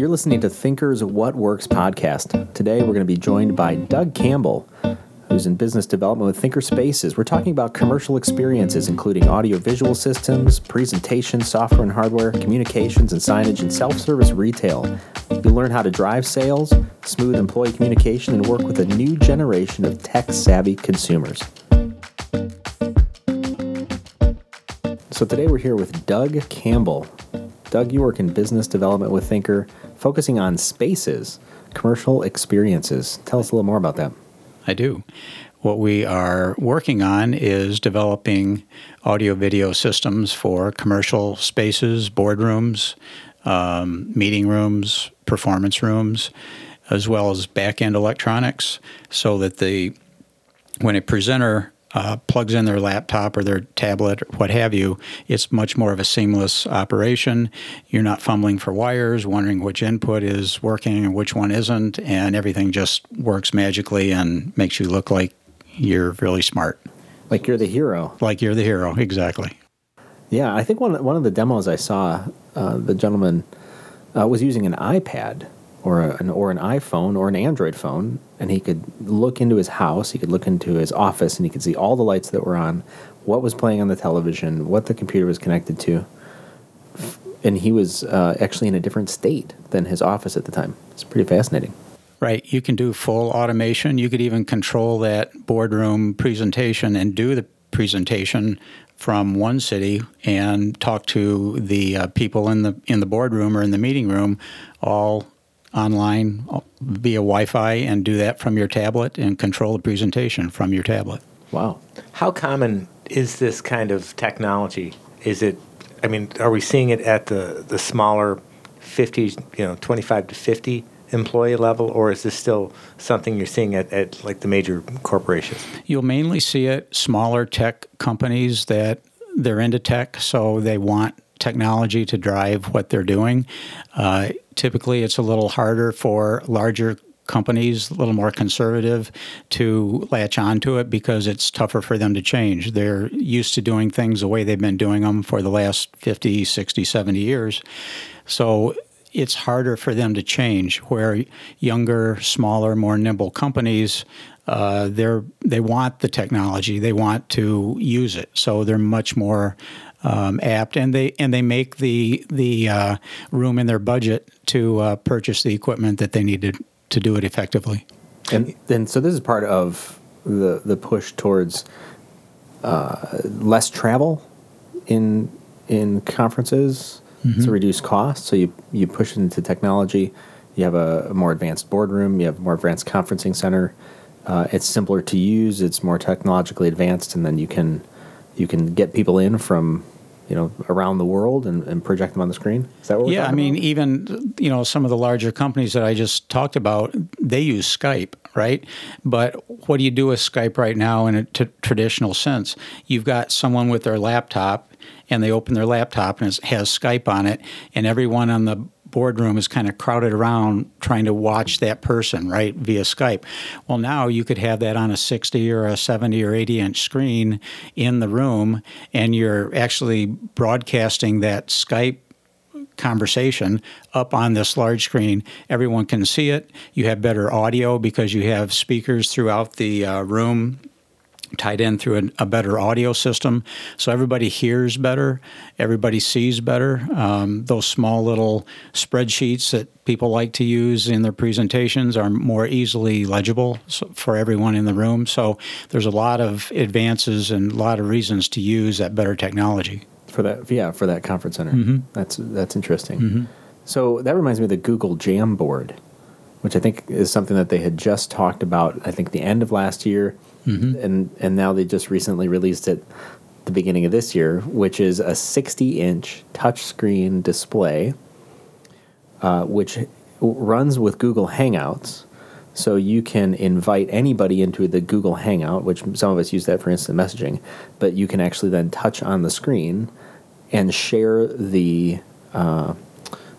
You're listening to Thinkers What Works podcast. Today we're going to be joined by Doug Campbell, who's in business development with Thinker Spaces. We're talking about commercial experiences, including audio-visual systems, presentation, software and hardware, communications and signage, and self-service retail. You'll learn how to drive sales, smooth employee communication, and work with a new generation of tech-savvy consumers. So today we're here with Doug Campbell. Doug, you work in business development with Thinker, focusing on spaces, commercial experiences. Tell us a little more about that. I do. What we are working on is developing audio video systems for commercial spaces, boardrooms, um, meeting rooms, performance rooms, as well as back end electronics, so that the when a presenter uh, plugs in their laptop or their tablet or what have you, it's much more of a seamless operation. You're not fumbling for wires, wondering which input is working and which one isn't, and everything just works magically and makes you look like you're really smart. Like you're the hero. Like you're the hero, exactly. Yeah, I think one one of the demos I saw, uh, the gentleman uh, was using an iPad or a, an or an iPhone or an Android phone, and he could look into his house, he could look into his office, and he could see all the lights that were on, what was playing on the television, what the computer was connected to, and he was uh, actually in a different state than his office at the time. It's pretty fascinating. Right. You can do full automation. You could even control that boardroom presentation and do the presentation from one city and talk to the uh, people in the in the boardroom or in the meeting room all online via Wi-Fi and do that from your tablet and control the presentation from your tablet. Wow. How common is this kind of technology? Is it I mean, are we seeing it at the the smaller 50, you know, 25 to 50 employee level or is this still something you're seeing at, at like the major corporations? You'll mainly see it smaller tech companies that they're into tech, so they want technology to drive what they're doing. Uh, typically, it's a little harder for larger companies, a little more conservative, to latch onto it because it's tougher for them to change. They're used to doing things the way they've been doing them for the last 50, 60, 70 years. So it's harder for them to change. Where younger, smaller, more nimble companies, uh, they're they want the technology, they want to use it, so they're much more um, apt, and they and they make the the uh, room in their budget to uh, purchase the equipment that they need to, to do it effectively. And then, so this is part of the the push towards uh, less travel in in conferences mm-hmm. to reduce costs. So you you push into technology. You have a, a more advanced boardroom. You have a more advanced conferencing center. Uh, it's simpler to use. It's more technologically advanced, and then you can you can get people in from you know around the world and, and project them on the screen? Is that what yeah i mean about? even you know some of the larger companies that i just talked about they use skype right? But what do you do with skype right now in a t- traditional sense? You've got someone with their laptop and they open their laptop and it has skype on it and everyone on the boardroom is kind of crowded around trying to watch that person, right, via Skype. Well, now you could have that on a 60 or a 70 or 80 inch screen in the room, and you're actually broadcasting that Skype conversation up on this large screen. Everyone can see it. You have better audio because you have speakers throughout the uh, room tied in through a, a, better audio system. So everybody hears better, everybody sees better. Um, those small little spreadsheets that people like to use in their presentations are more easily legible for everyone in the room. So there's a lot of advances and a lot of reasons to use that better technology. For that, yeah, for that conference center. Mm-hmm. That's that's interesting. Mm-hmm. So that reminds me of the Google Jamboard, which I think is something that they had just talked about. I think the end of last year mm-hmm. and and now they just recently released it the beginning of this year, which is a 60 inch touchscreen display, uh, which runs with Google Hangouts. So you can invite anybody into the Google Hangout, which some of us use that for instant messaging, but you can actually then touch on the screen and share the uh,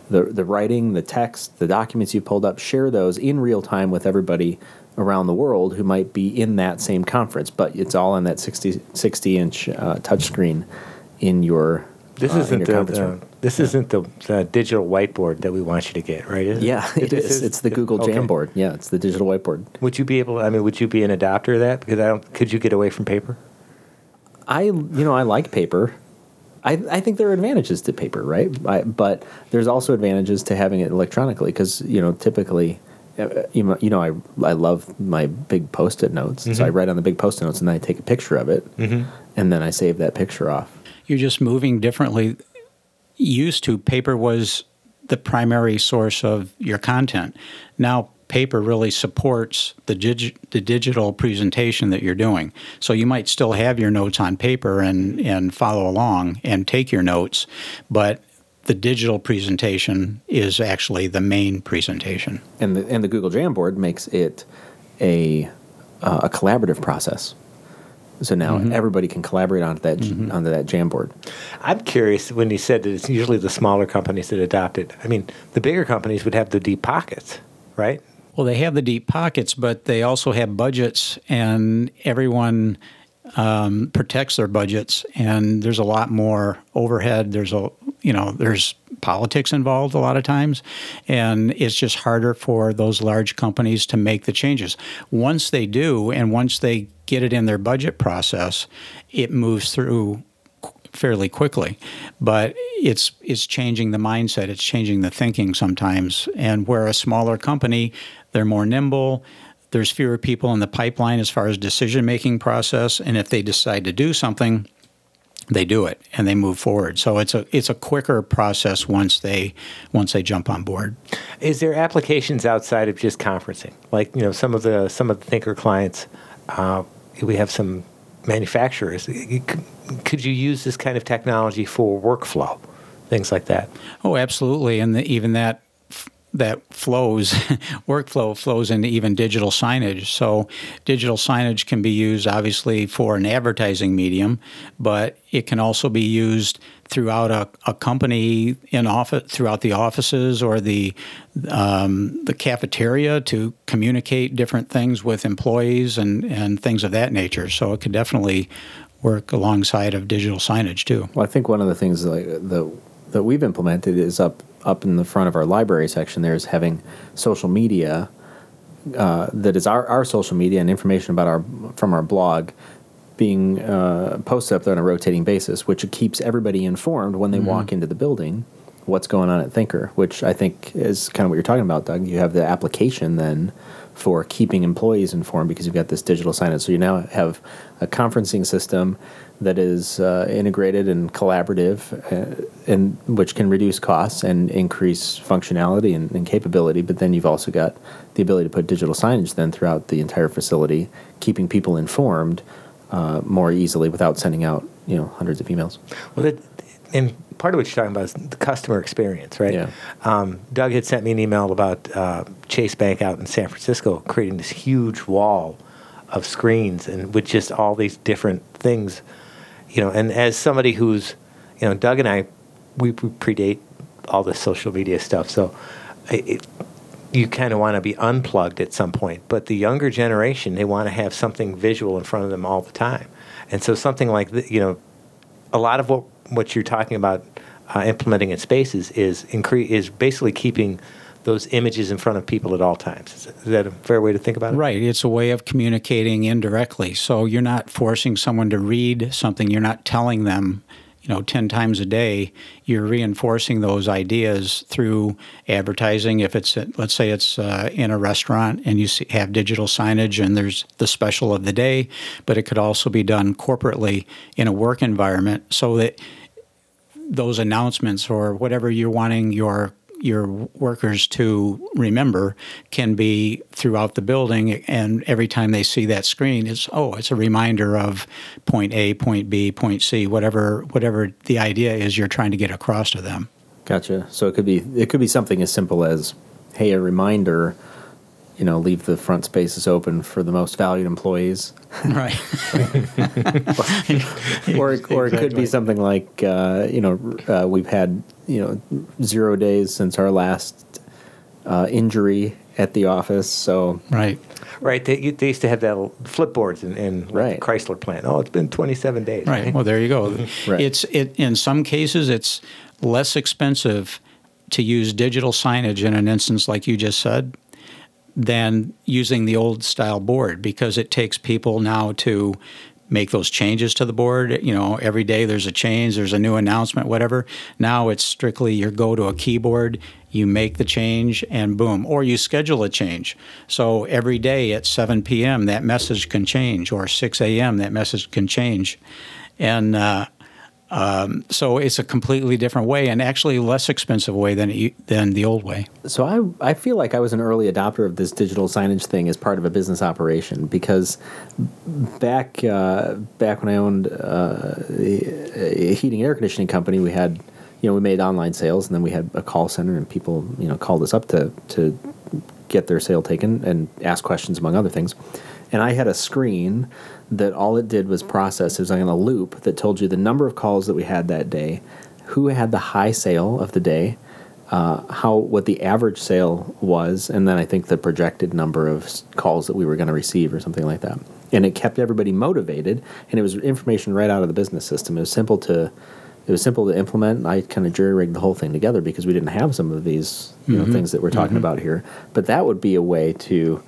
the the writing, the text, the documents you pulled up, share those in real time with everybody around the world who might be in that same conference, but it's all on that 60, 60 inch uh, touchscreen in your this uh, isn't the, This isn't the, the digital whiteboard that we want you to get, right? Is? Yeah, it This is. It's the Google okay. Jamboard. Yeah, it's the digital whiteboard. Would you be able? I mean, would you be an adopter of that? Because I don't. Could you get away from paper? I, you know, I like paper. I, I think there are advantages to paper, right? I, but there's also advantages to having it electronically because you know typically, you know, you know, I I love my big post-it notes, so I Mm-hmm. write on the big post-it notes and then I take a picture of it, and then I save that picture off. You're just moving differently. Used to, paper was the primary source of your content. Now, paper really supports the, dig- the digital presentation that you're doing. So you might still have your notes on paper and, and follow along and take your notes, but the digital presentation is actually the main presentation. And the and the Google Jamboard makes it a uh, a collaborative process. So now Mm-hmm. everybody can collaborate onto that onto that Jamboard. I'm curious when you said that it's usually the smaller companies that adopt it. I mean, the bigger companies would have the deep pockets, right? Well, they have the deep pockets, but they also have budgets, and everyone um, protects their budgets. And there's a lot more overhead. There's a you know there's politics involved a lot of times, and it's just harder for those large companies to make the changes. Once they do, and once they get it in their budget process, it moves through fairly quickly, but it's it's changing the mindset. It's changing the thinking sometimes. And where a smaller company, they're more nimble. There's fewer people in the pipeline as far as decision making process. And if they decide to do something, they do it and they move forward. So it's a it's a quicker process once they once they jump on board. Is there applications outside of just conferencing? Like you know, some of the some of the Thinker clients, uh, we have some manufacturers. Could you use this kind of technology for workflow, things like that? Oh, absolutely, and the, even that that flows workflow flows into even digital signage. So digital signage can be used obviously for an advertising medium, but it can also be used throughout a, a company in office throughout the offices or the um, the cafeteria to communicate different things with employees and, and things of that nature. So it could definitely work alongside of digital signage too. Well, I think one of the things like the that we've implemented is up up in the front of our library section. There is having social media uh, that is our, our social media and information about our from our blog being uh, posted up there on a rotating basis, which keeps everybody informed when they walk into the building what's going on at Thinker. Which I think is kind of what you're talking about, Doug. You have the application then for keeping employees informed because you've got this digital signage. So you now have a conferencing system that is uh, integrated and collaborative, uh, and which can reduce costs and increase functionality and, and capability. But then you've also got the ability to put digital signage then throughout the entire facility, keeping people informed uh, more easily without sending out you know hundreds of emails. Well, that, and part of what you're talking about is the customer experience, right? Yeah. Um, Doug had sent me an email about uh, Chase Bank out in San Francisco creating this huge wall of screens and with just all these different things, you know. And as somebody who's, you know, Doug and I, we, we predate all this social media stuff, so it, you kind of want to be unplugged at some point. But the younger generation, they want to have something visual in front of them all the time, and so something like th- you know a lot of what what you're talking about uh, implementing in spaces is incre- is basically keeping those images in front of people at all times. Is, that a fair way to think about it? Right. It's a way of communicating indirectly. So you're not forcing someone to read something. You're not telling them, you know, 10 times a day. You're reinforcing those ideas through advertising. If it's, let's say it's uh, in a restaurant and you have digital signage and there's the special of the day, but it could also be done corporately in a work environment so that those announcements or whatever you're wanting your your workers to remember can be throughout the building and every time they see that screen it's oh it's a reminder of point A point B point C whatever whatever the idea is you're trying to get across to them Gotcha. So it could be it could be something as simple as, hey, a reminder, you know, leave the front spaces open for the most valued employees, right or or it could be something like, uh, you know, uh, we've had you know zero days since our last uh, injury at the office. So Right. Right. They, they used to have that little flipboards in, in like, Right. the Chrysler plant. Oh, it's been 27 days. Right. Well, there you go. Right. It's it in some cases it's less expensive to use digital signage in an instance like you just said than using the old style board because it takes people now to make those changes to the board. You know, every day there's a change, there's a new announcement, whatever. Now it's strictly you go to a keyboard, you make the change, and boom, or you schedule a change. So every day at 7 p.m., that message can change, or 6 a.m., that message can change. And uh, um, so it's a completely different way and actually less expensive way than, than the old way. So I, I feel like I was an early adopter of this digital signage thing as part of a business operation because back uh, back when I owned uh, a heating and air conditioning company, we had you know we made online sales and then we had a call center and people you know called us up to to get their sale taken and ask questions among other things. And I had a screen that all it did was process. It was on a loop that told you the number of calls that we had that day, who had the high sale of the day, uh, how what the average sale was, and then I think the projected number of calls that we were going to receive or something like that. And it kept everybody motivated, and it was information right out of the business system. It was simple to it was simple to implement. and I kind of jury rigged the whole thing together because we didn't have some of these you know things that we're talking about here. But that would be a way to,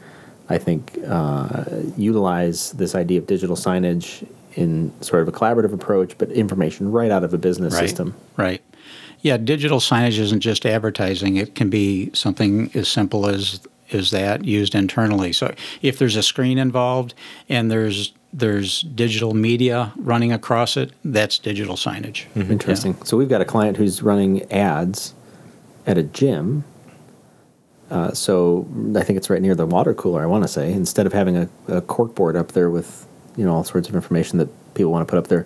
I think, uh, utilize this idea of digital signage in sort of a collaborative approach, but information right out of a business Right. system. Right. Yeah, digital signage isn't just advertising. It can be something as simple as as that used internally. So if there's a screen involved and there's there's digital media running across it, that's digital signage. Interesting. So we've got a client who's running ads at a gym. Uh, so I think it's right near the water cooler. I want to say. Instead of having a, a cork board up there with you know all sorts of information that people want to put up there,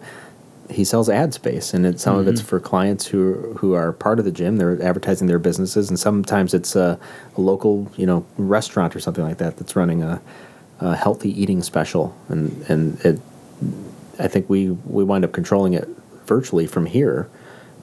he sells ad space, and it, some of it's for clients who who are part of the gym. They're advertising their businesses, and sometimes it's a, a local you know restaurant or something like that that's running a, a healthy eating special, and and it I think we we wind up controlling it virtually from here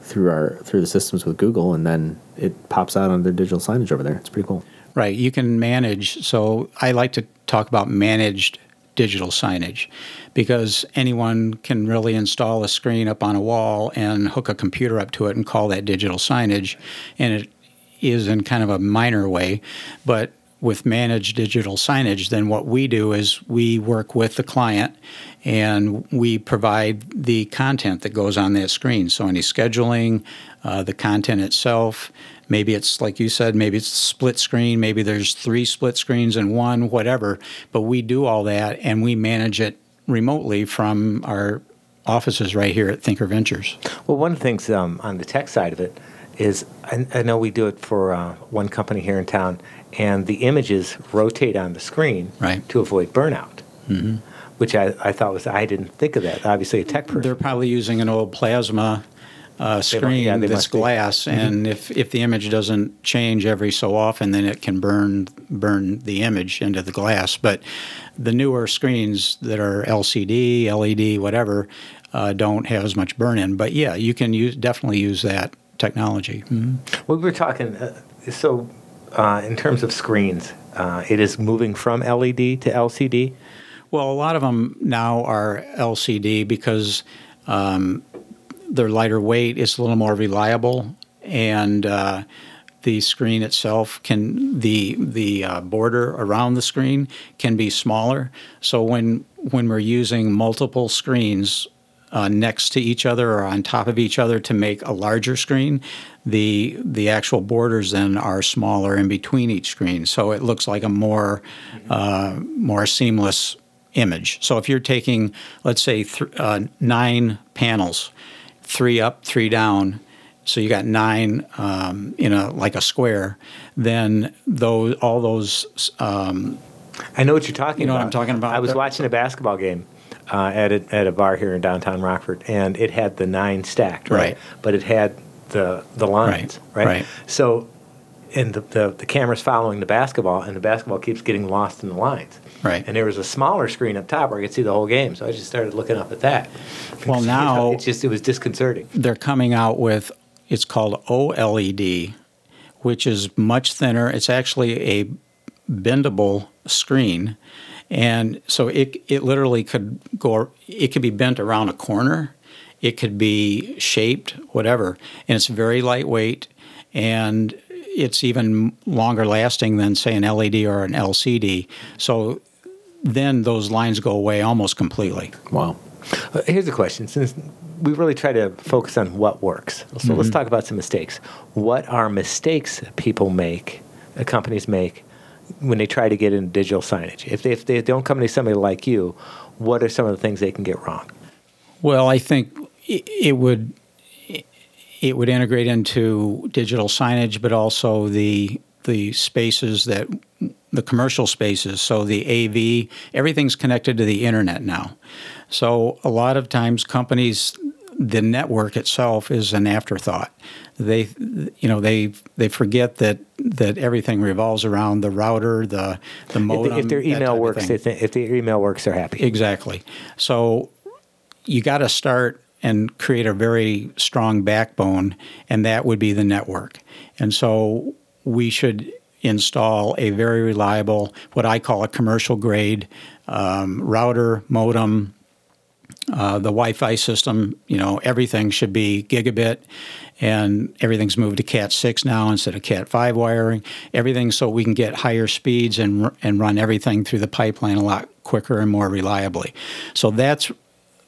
through our through the systems with Google, and then it pops out on their digital signage over there. It's pretty cool. Right. You can manage. So I like to talk about managed digital signage because anyone can really install a screen up on a wall and hook a computer up to it and call that digital signage. And it is in kind of a minor way. But with managed digital signage, then what we do is we work with the client and we provide the content that goes on that screen. So any scheduling, uh, the content itself, maybe it's like you said, maybe it's split screen, maybe there's three split screens and one, whatever. But we do all that and we manage it remotely from our offices right here at Thinker Ventures. Well, one of the things um, on the tech side of it is I, I know we do it for uh, one company here in town, and the images rotate on the screen Right. to avoid burnout, mm-hmm. which I, I thought was I didn't think of that. Obviously, a tech person. They're probably using an old plasma uh, screen yeah, that's must be. Mm-hmm. glass, and if, if the image doesn't change every so often, then it can burn burn the image into the glass. But the newer screens that are LCD, LED, whatever, uh, don't have as much burn in. But yeah, you can use definitely use that technology. Well, we were talking. Uh, so, uh, in terms of screens, uh, it is moving from LED to LCD. Well, a lot of them now are LCD because um, they're lighter weight. It's a little more reliable, and uh, the screen itself can the the uh, border around the screen can be smaller. So when when we're using multiple screens uh, next to each other or on top of each other to make a larger screen, the the actual borders then are smaller in between each screen, so it looks like a more uh, more seamless image. So if you're taking, let's say, th- uh, nine panels, three up, three down, so you got nine um, in a like a square, then those all those um, I know what you're talking You know about. what I'm talking about? I was watching a basketball game uh, at, a, at a bar here in downtown Rockford, and it had the nine stacked, right? Right. But it had the the lines, Right, right? right. So, and the, the, the camera's following the basketball, and the basketball keeps getting lost in the lines. Right. And there was a smaller screen up top where I could see the whole game, so I just started looking up at that. Well, now- it's just it was disconcerting. they're coming out with it's called OLED, which is much thinner. It's actually a bendable screen, and so it it literally could go. It could be bent around a corner. It could be shaped, whatever, and it's very lightweight, and it's even longer lasting than say an LED or an LCD. So then those lines go away almost completely. Wow. Uh, here's a question. Since we really try to focus on what works, so mm-hmm. let's talk about some mistakes. What are mistakes people make, uh, companies make, when they try to get into digital signage? If they, if they don't come to somebody like you, what are some of the things they can get wrong? Well, I think it would it would integrate into digital signage, but also the the spaces that the commercial spaces. So the AV, everything's connected to the internet now. So a lot of times companies the network itself is an afterthought. They, you know, they they forget that that everything revolves around the router, the the modem. If, their email works, if, if their email works, they're happy. Exactly. So you got to start and create a very strong backbone, and that would be the network. And so we should install a very reliable, what I call a commercial grade um, router, modem, uh, the Wi-Fi system. You know, everything should be gigabit, and everything's moved to Cat six now instead of Cat five wiring. Everything so we can get higher speeds and and run everything through the pipeline a lot quicker and more reliably. So that's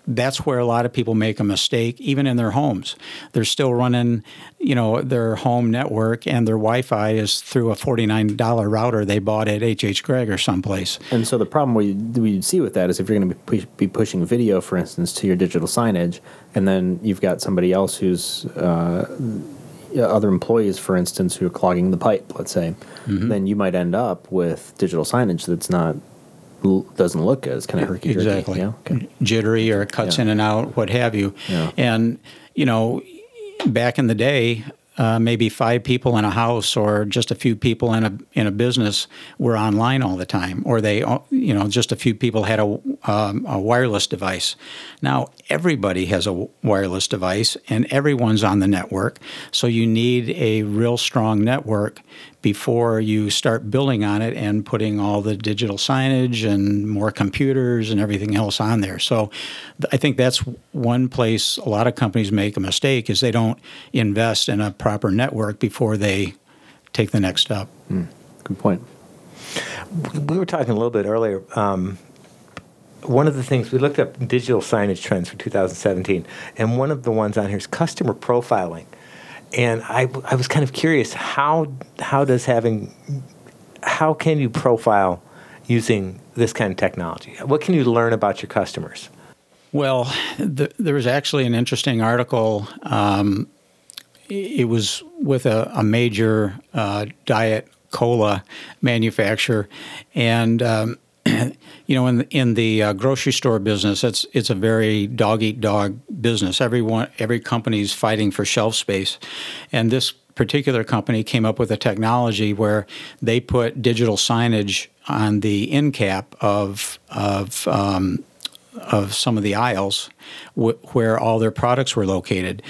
that's where a lot of people make a mistake, even in their homes. They're still running, you know, their home network and their Wi-Fi is through a forty-nine dollar router they bought at H.H. Gregg or someplace. And so the problem we we see with that is if you're going to be pushing video, for instance, to your digital signage, and then you've got somebody else who's uh, other employees, for instance, who are clogging the pipe, let's say, mm-hmm. then you might end up with digital signage that's not doesn't look as kind of herky Exactly. Yeah? Okay. Jittery or it cuts yeah. in and out, what have you. Yeah. And, you know, back in the day, uh, maybe five people in a house or just a few people in a in a business were online all the time, or they you know just a few people had a, um, a wireless device. Now everybody has a wireless device, and everyone's on the network. So you need a real strong network before you start building on it and putting all the digital signage and more computers and everything else on there. So I think that's one place a lot of companies make a mistake is they don't invest in a proper network before they take the next step. Mm, good point. We were talking a little bit earlier. Um, one of the things we looked up digital signage trends for 2017, and one of the ones on here is customer profiling and I, I was kind of curious how how does having how can you profile using this kind of technology? What can you learn about your customers? Well, the, there was actually an interesting article. Um, it was with a, a major uh, diet cola manufacturer, and um, you know, in in the uh, grocery store business, it's it's a very dog eat dog business. Everyone, every company's fighting for shelf space, and this particular company came up with a technology where they put digital signage on the end cap of of um, of some of the aisles wh- where all their products were located.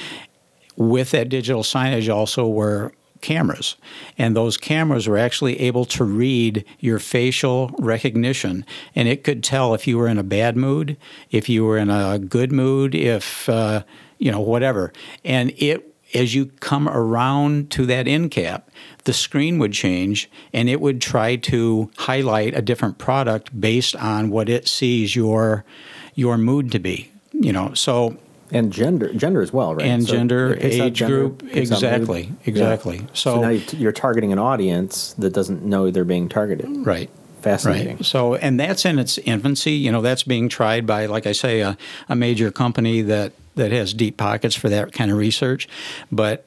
With that digital signage, also were cameras. And those cameras were actually able to read your facial recognition. And it could tell if you were in a bad mood, if you were in a good mood, if, uh, you know, whatever. And it, as you come around to that end cap, the screen would change and it would try to highlight a different product based on what it sees your your mood to be. You know, so and gender gender as well, right? And so gender, age gender, group, exactly, exactly. Yeah. So, so, now you're targeting an audience that doesn't know they're being targeted, right? Fascinating. Right. So, and that's in its infancy. You know, that's being tried by, like I say, a, a major company that that has deep pockets for that kind of research, but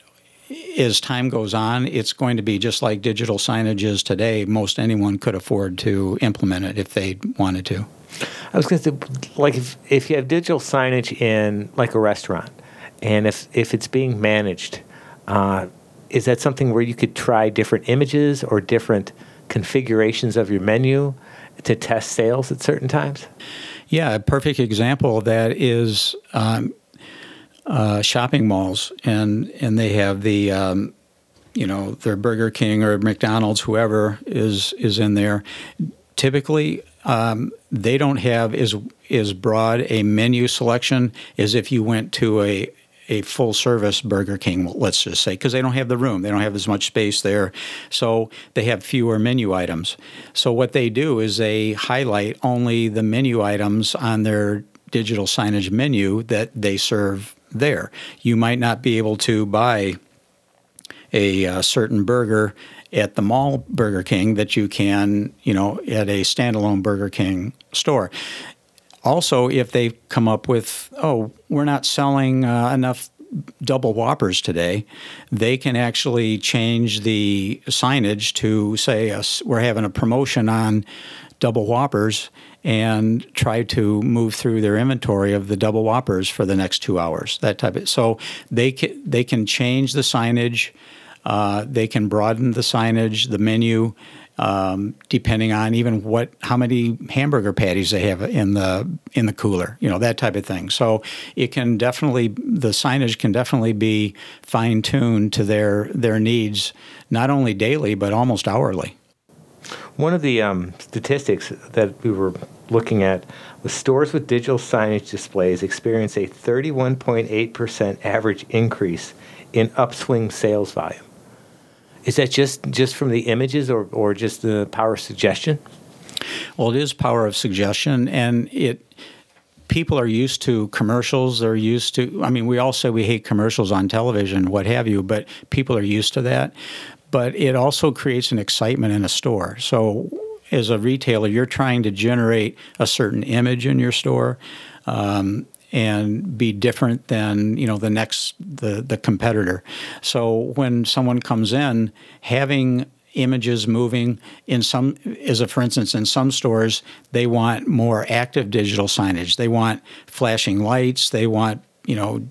as time goes on, it's going to be just like digital signage is today. Most anyone could afford to implement it if they wanted to. I was going to say, like, if, if you have digital signage in like a restaurant, and if if it's being managed, uh, is that something where you could try different images or different configurations of your menu to test sales at certain times? Yeah, a perfect example of that is um, uh, shopping malls, and and they have the um, you know their Burger King or McDonald's, whoever is is in there. Typically, um, they don't have as as broad a menu selection as if you went to a a full service Burger King, let's just say, because they don't have the room. They don't have as much space there. So they have fewer menu items. So what they do is they highlight only the menu items on their digital signage menu that they serve there. You might not be able to buy a, a certain burger at the mall Burger King that you can, you know, at a standalone Burger King store. Also, if they come up with, oh, we're not selling uh, enough double whoppers today, they can actually change the signage to say uh, we're having a promotion on double whoppers and try to move through their inventory of the double whoppers for the next two hours. That type of so they can they can change the signage, uh, they can broaden the signage, the menu. Um, depending on even what how many hamburger patties they have in the in the cooler, you know that type of thing. So it can definitely the signage can definitely be fine tuned to their their needs, not only daily but almost hourly. One of the um, statistics that we were looking at was stores with digital signage displays experience a 31.8% average increase in upswing sales volume. Is that just, just from the images or, or just the power of suggestion? Well, it is power of suggestion, and it people are used to commercials. They're used to. I mean, we all say we hate commercials on television, what have you, but people are used to that but it also creates an excitement in a store. So, as a retailer, you're trying to generate a certain image in your store. Um, and be different than you know the next the the competitor. So when someone comes in, having images moving in some is a for instance in some stores they want more active digital signage. They want flashing lights. They want you know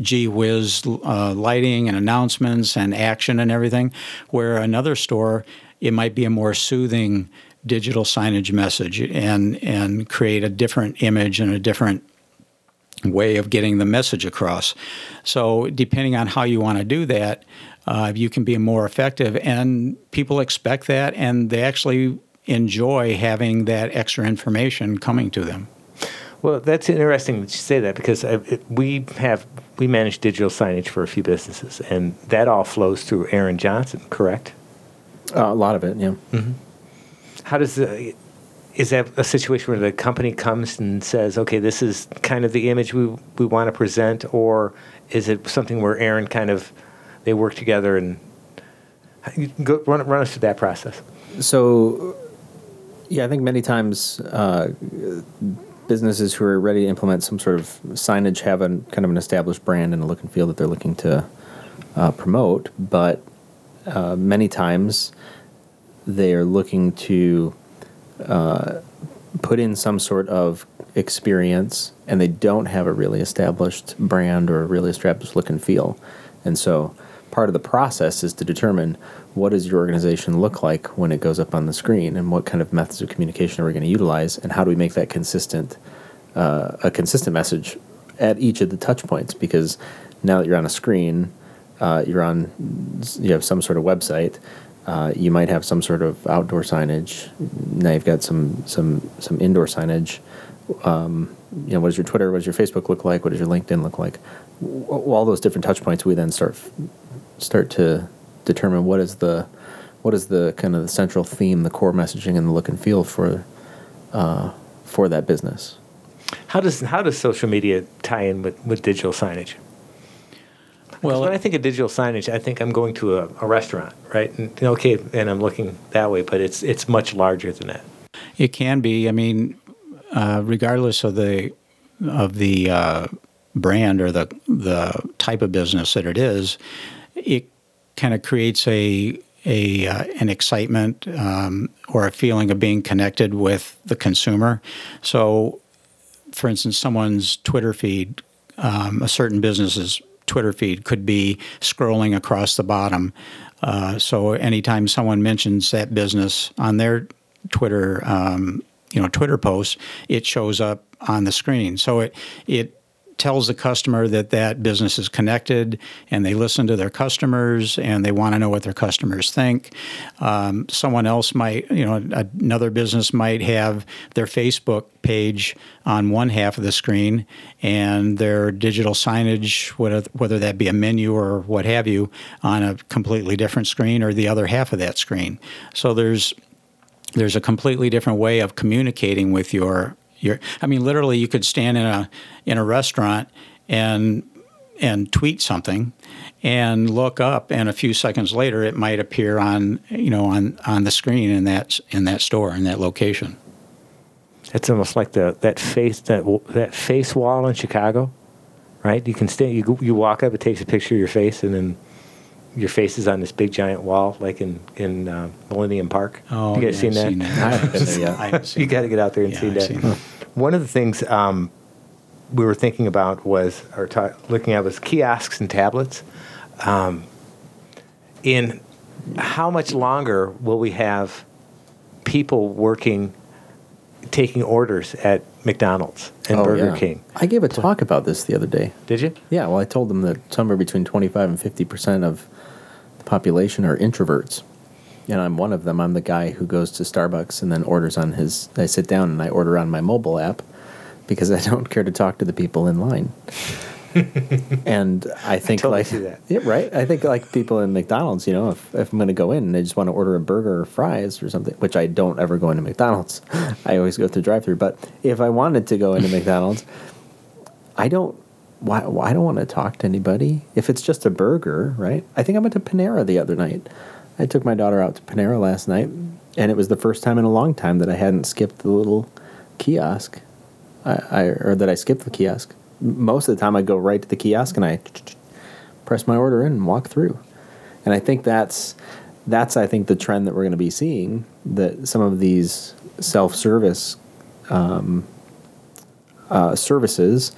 gee whiz uh, lighting and announcements and action and everything, where another store, it might be a more soothing digital signage message and, and create a different image and a different way of getting the message across. So, depending on how you want to do that, uh, you can be more effective. And people expect that, and they actually enjoy having that extra information coming to them. Well, that's interesting that you say that because uh, it, we have we manage digital signage for a few businesses, and that all flows through Aaron Johnson, correct? Uh, a lot of it, yeah. Mm-hmm. How does the is that a situation where the company comes and says, "Okay, this is kind of the image we we want to present," or is it something where Aaron kind of they work together and go run run us through that process? So, yeah, I think many times uh, businesses who are ready to implement some sort of signage have a kind of an established brand and a look and feel that they're looking to uh, promote, but uh, many times they are looking to uh, put in some sort of experience and they don't have a really established brand or a really established look and feel. And so part of the process is to determine what does your organization look like when it goes up on the screen and what kind of methods of communication are we going to utilize and how do we make that consistent uh, a consistent message at each of the touch points because now that you're on a screen uh, you're on you have some sort of website uh, you might have some sort of outdoor signage now you've got some some some indoor signage um, you know what does your twitter what does your facebook look like what does your linkedin look like all those different touch points we then start start to determine what is the what is the kind of the central theme, the core messaging, and the look and feel for uh, for that business. How does how does social media tie in with, with digital signage? Well, when I think of digital signage, I think I'm going to a, a restaurant, right? And, okay, and I'm looking that way, but it's it's much larger than that. It can be. I mean, uh, regardless of the of the uh, brand or the the type of business that it is, it kind of creates a a uh, an excitement um, or a feeling of being connected with the consumer. So, for instance, someone's Twitter feed, um, a certain business's Twitter feed could be scrolling across the bottom. Uh, so, anytime someone mentions that business on their Twitter, um, you know, Twitter post, it shows up on the screen. So it it tells the customer that that business is connected and they listen to their customers and they want to know what their customers think. Um, someone else might, you know, another business might have their Facebook page on one half of the screen and their digital signage, whether, whether that be a menu or what have you, on a completely different screen or the other half of that screen. So there's there's a completely different way of communicating with your your I mean literally you could stand in a in a restaurant and and tweet something and look up and a few seconds later it might appear on you know on on the screen in that in that store in that location. It's almost like the that face that that face wall in Chicago right? You can stand you you walk up it takes a picture of your face and then your face is on this big giant wall, like in in uh, Millennium Park. Oh, you guys yeah, seen, that? seen that? I haven't been there yet. I haven't seen you got to get out there and Yeah, see I've that. that. One of the things um, we were thinking about was, or ta- looking at, was kiosks and tablets. Um, in how much longer will we have people working, taking orders at McDonald's and Oh, Burger yeah. King? I gave a talk about this the other day. Did you? Yeah, well, I told them that somewhere between 25 and 50 percent of the population are introverts. And I'm one of them. I'm the guy who goes to Starbucks and then orders on his. I sit down and I order on my mobile app because I don't care to talk to the people in line. and I think totally like see that. yeah, right. I think like people in McDonald's, you know, if, if I'm going to go in and they just want to order a burger or fries or something, which I don't ever go into McDonald's. I always go through drive-through. But if I wanted to go into McDonald's, I don't. Why, why I don't want to talk to anybody if it's just a burger, right? I think I went to Panera the other night. I took my daughter out to Panera last night, and it was the first time in a long time that I hadn't skipped the little kiosk, I, I or that I skipped the kiosk. Most of the time, I go right to the kiosk and I press my order in and walk through. And I think that's that's I think the trend that we're going to be seeing that some of these self-service um, uh, services,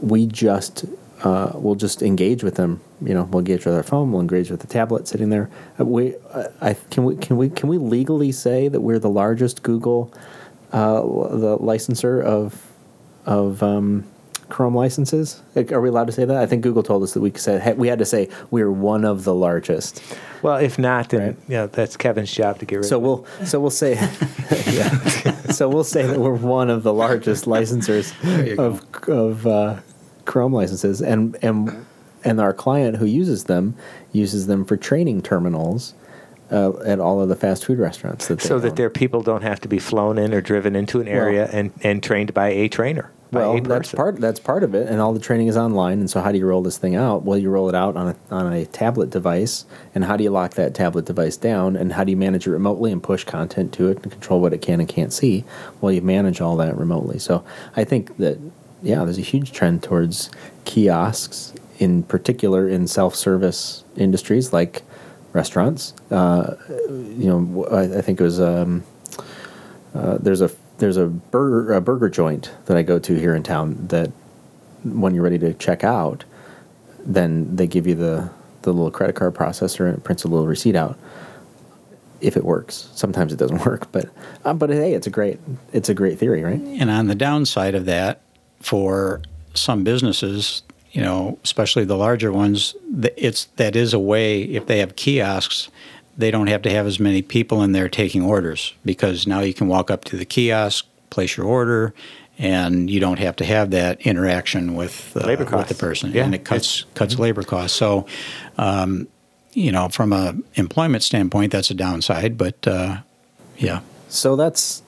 we just uh, we'll just engage with them. You know, we'll engage with our phone. We'll engage with the tablet sitting there. Uh, We, uh, I can we can we can we legally say that we're the largest Google, uh, the licensor of of um, Chrome licenses? Like, Are we allowed to say that? I think Google told us that we said we had to say we're one of the largest. Well, if not, then Right. you know, that's Kevin's job to get rid So of it. we'll so we'll say yeah. so we'll say that we're one of the largest licensors you of of uh, Chrome licenses, and and and our client who uses them uses them for training terminals uh, at all of the fast food restaurants that so that their people don't have to be flown in or driven into an area and, and trained by a trainer. by well, a that's part that's part of it, and all the training is online. And so, how do you roll this thing out? Well, you roll it out on a on a tablet device, and how do you lock that tablet device down? And how do you manage it remotely and push content to it and control what it can and can't see? Well, you manage all that remotely. So, I think that yeah, there's a huge trend towards kiosks, in particular in self service industries like restaurants. Uh, you know, I, I think it was. Um, uh, there's a there's a burger a burger joint that I go to here in town that when you're ready to check out, then they give you the the little credit card processor and it prints a little receipt out. If it works, sometimes it doesn't work, but uh, but hey, it's a great it's a great theory, right? And on the downside of that, for some businesses, you know, especially the larger ones, it's that is a way. If they have kiosks, they don't have to have as many people in there taking orders because now you can walk up to the kiosk, place your order, and you don't have to have that interaction with uh, Labor with the person, Yeah. and it cuts cuts labor costs. So. Um, you know, from a employment standpoint, that's a downside, but uh, yeah, So that's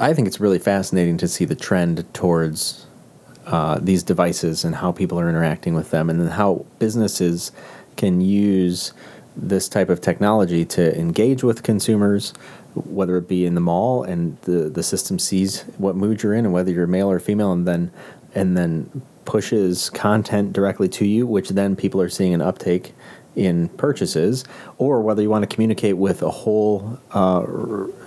I think it's really fascinating to see the trend towards uh, these devices and how people are interacting with them, and then how businesses can use this type of technology to engage with consumers, whether it be in the mall and the the system sees what mood you're in and whether you're male or female, and then and then pushes content directly to you, which then people are seeing an uptake in purchases, or whether you want to communicate with a whole uh,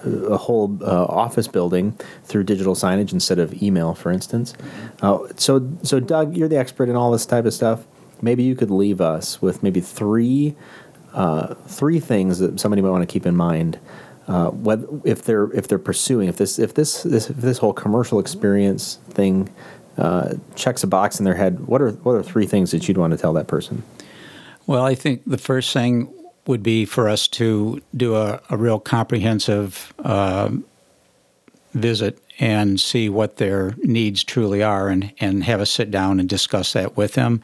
a whole uh, office building through digital signage instead of email, for instance. Uh, so, so Doug, you're the expert in all this type of stuff. Maybe you could leave us with maybe three uh, three things that somebody might want to keep in mind. Uh, whether, if they're if they're pursuing if this if this, this if this whole commercial experience thing uh, checks a box in their head, what are what are three things that you'd want to tell that person? Well, I think the first thing would be for us to do a, a real comprehensive uh, visit and see what their needs truly are and, and have us sit down and discuss that with them.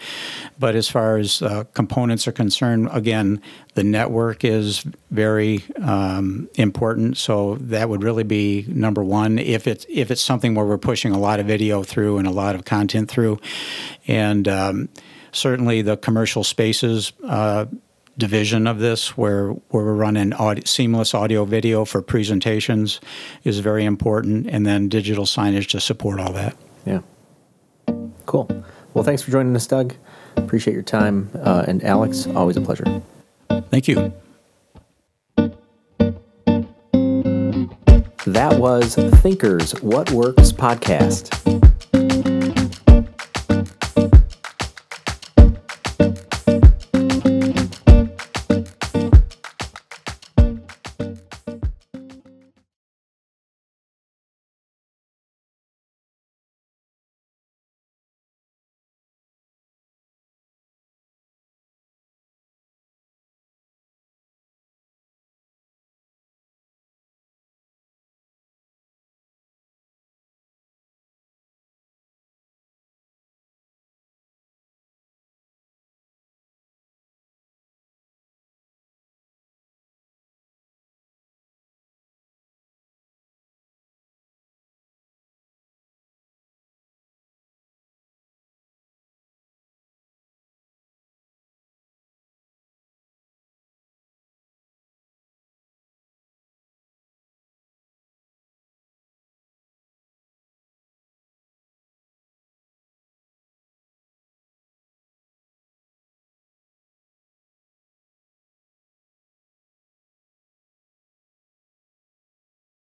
But as far as uh, components are concerned, again, the network is very um, important. So that would really be number one. If it's if it's something where we're pushing a lot of video through and a lot of content through, and um, certainly the commercial spaces. Uh, division of this where, where we're running audio, seamless audio video for presentations is very important and then digital signage to support all that. Yeah. Cool. Well thanks for joining us doug. Appreciate your time uh, and alex always a pleasure. Thank you. That was thinkers what works podcast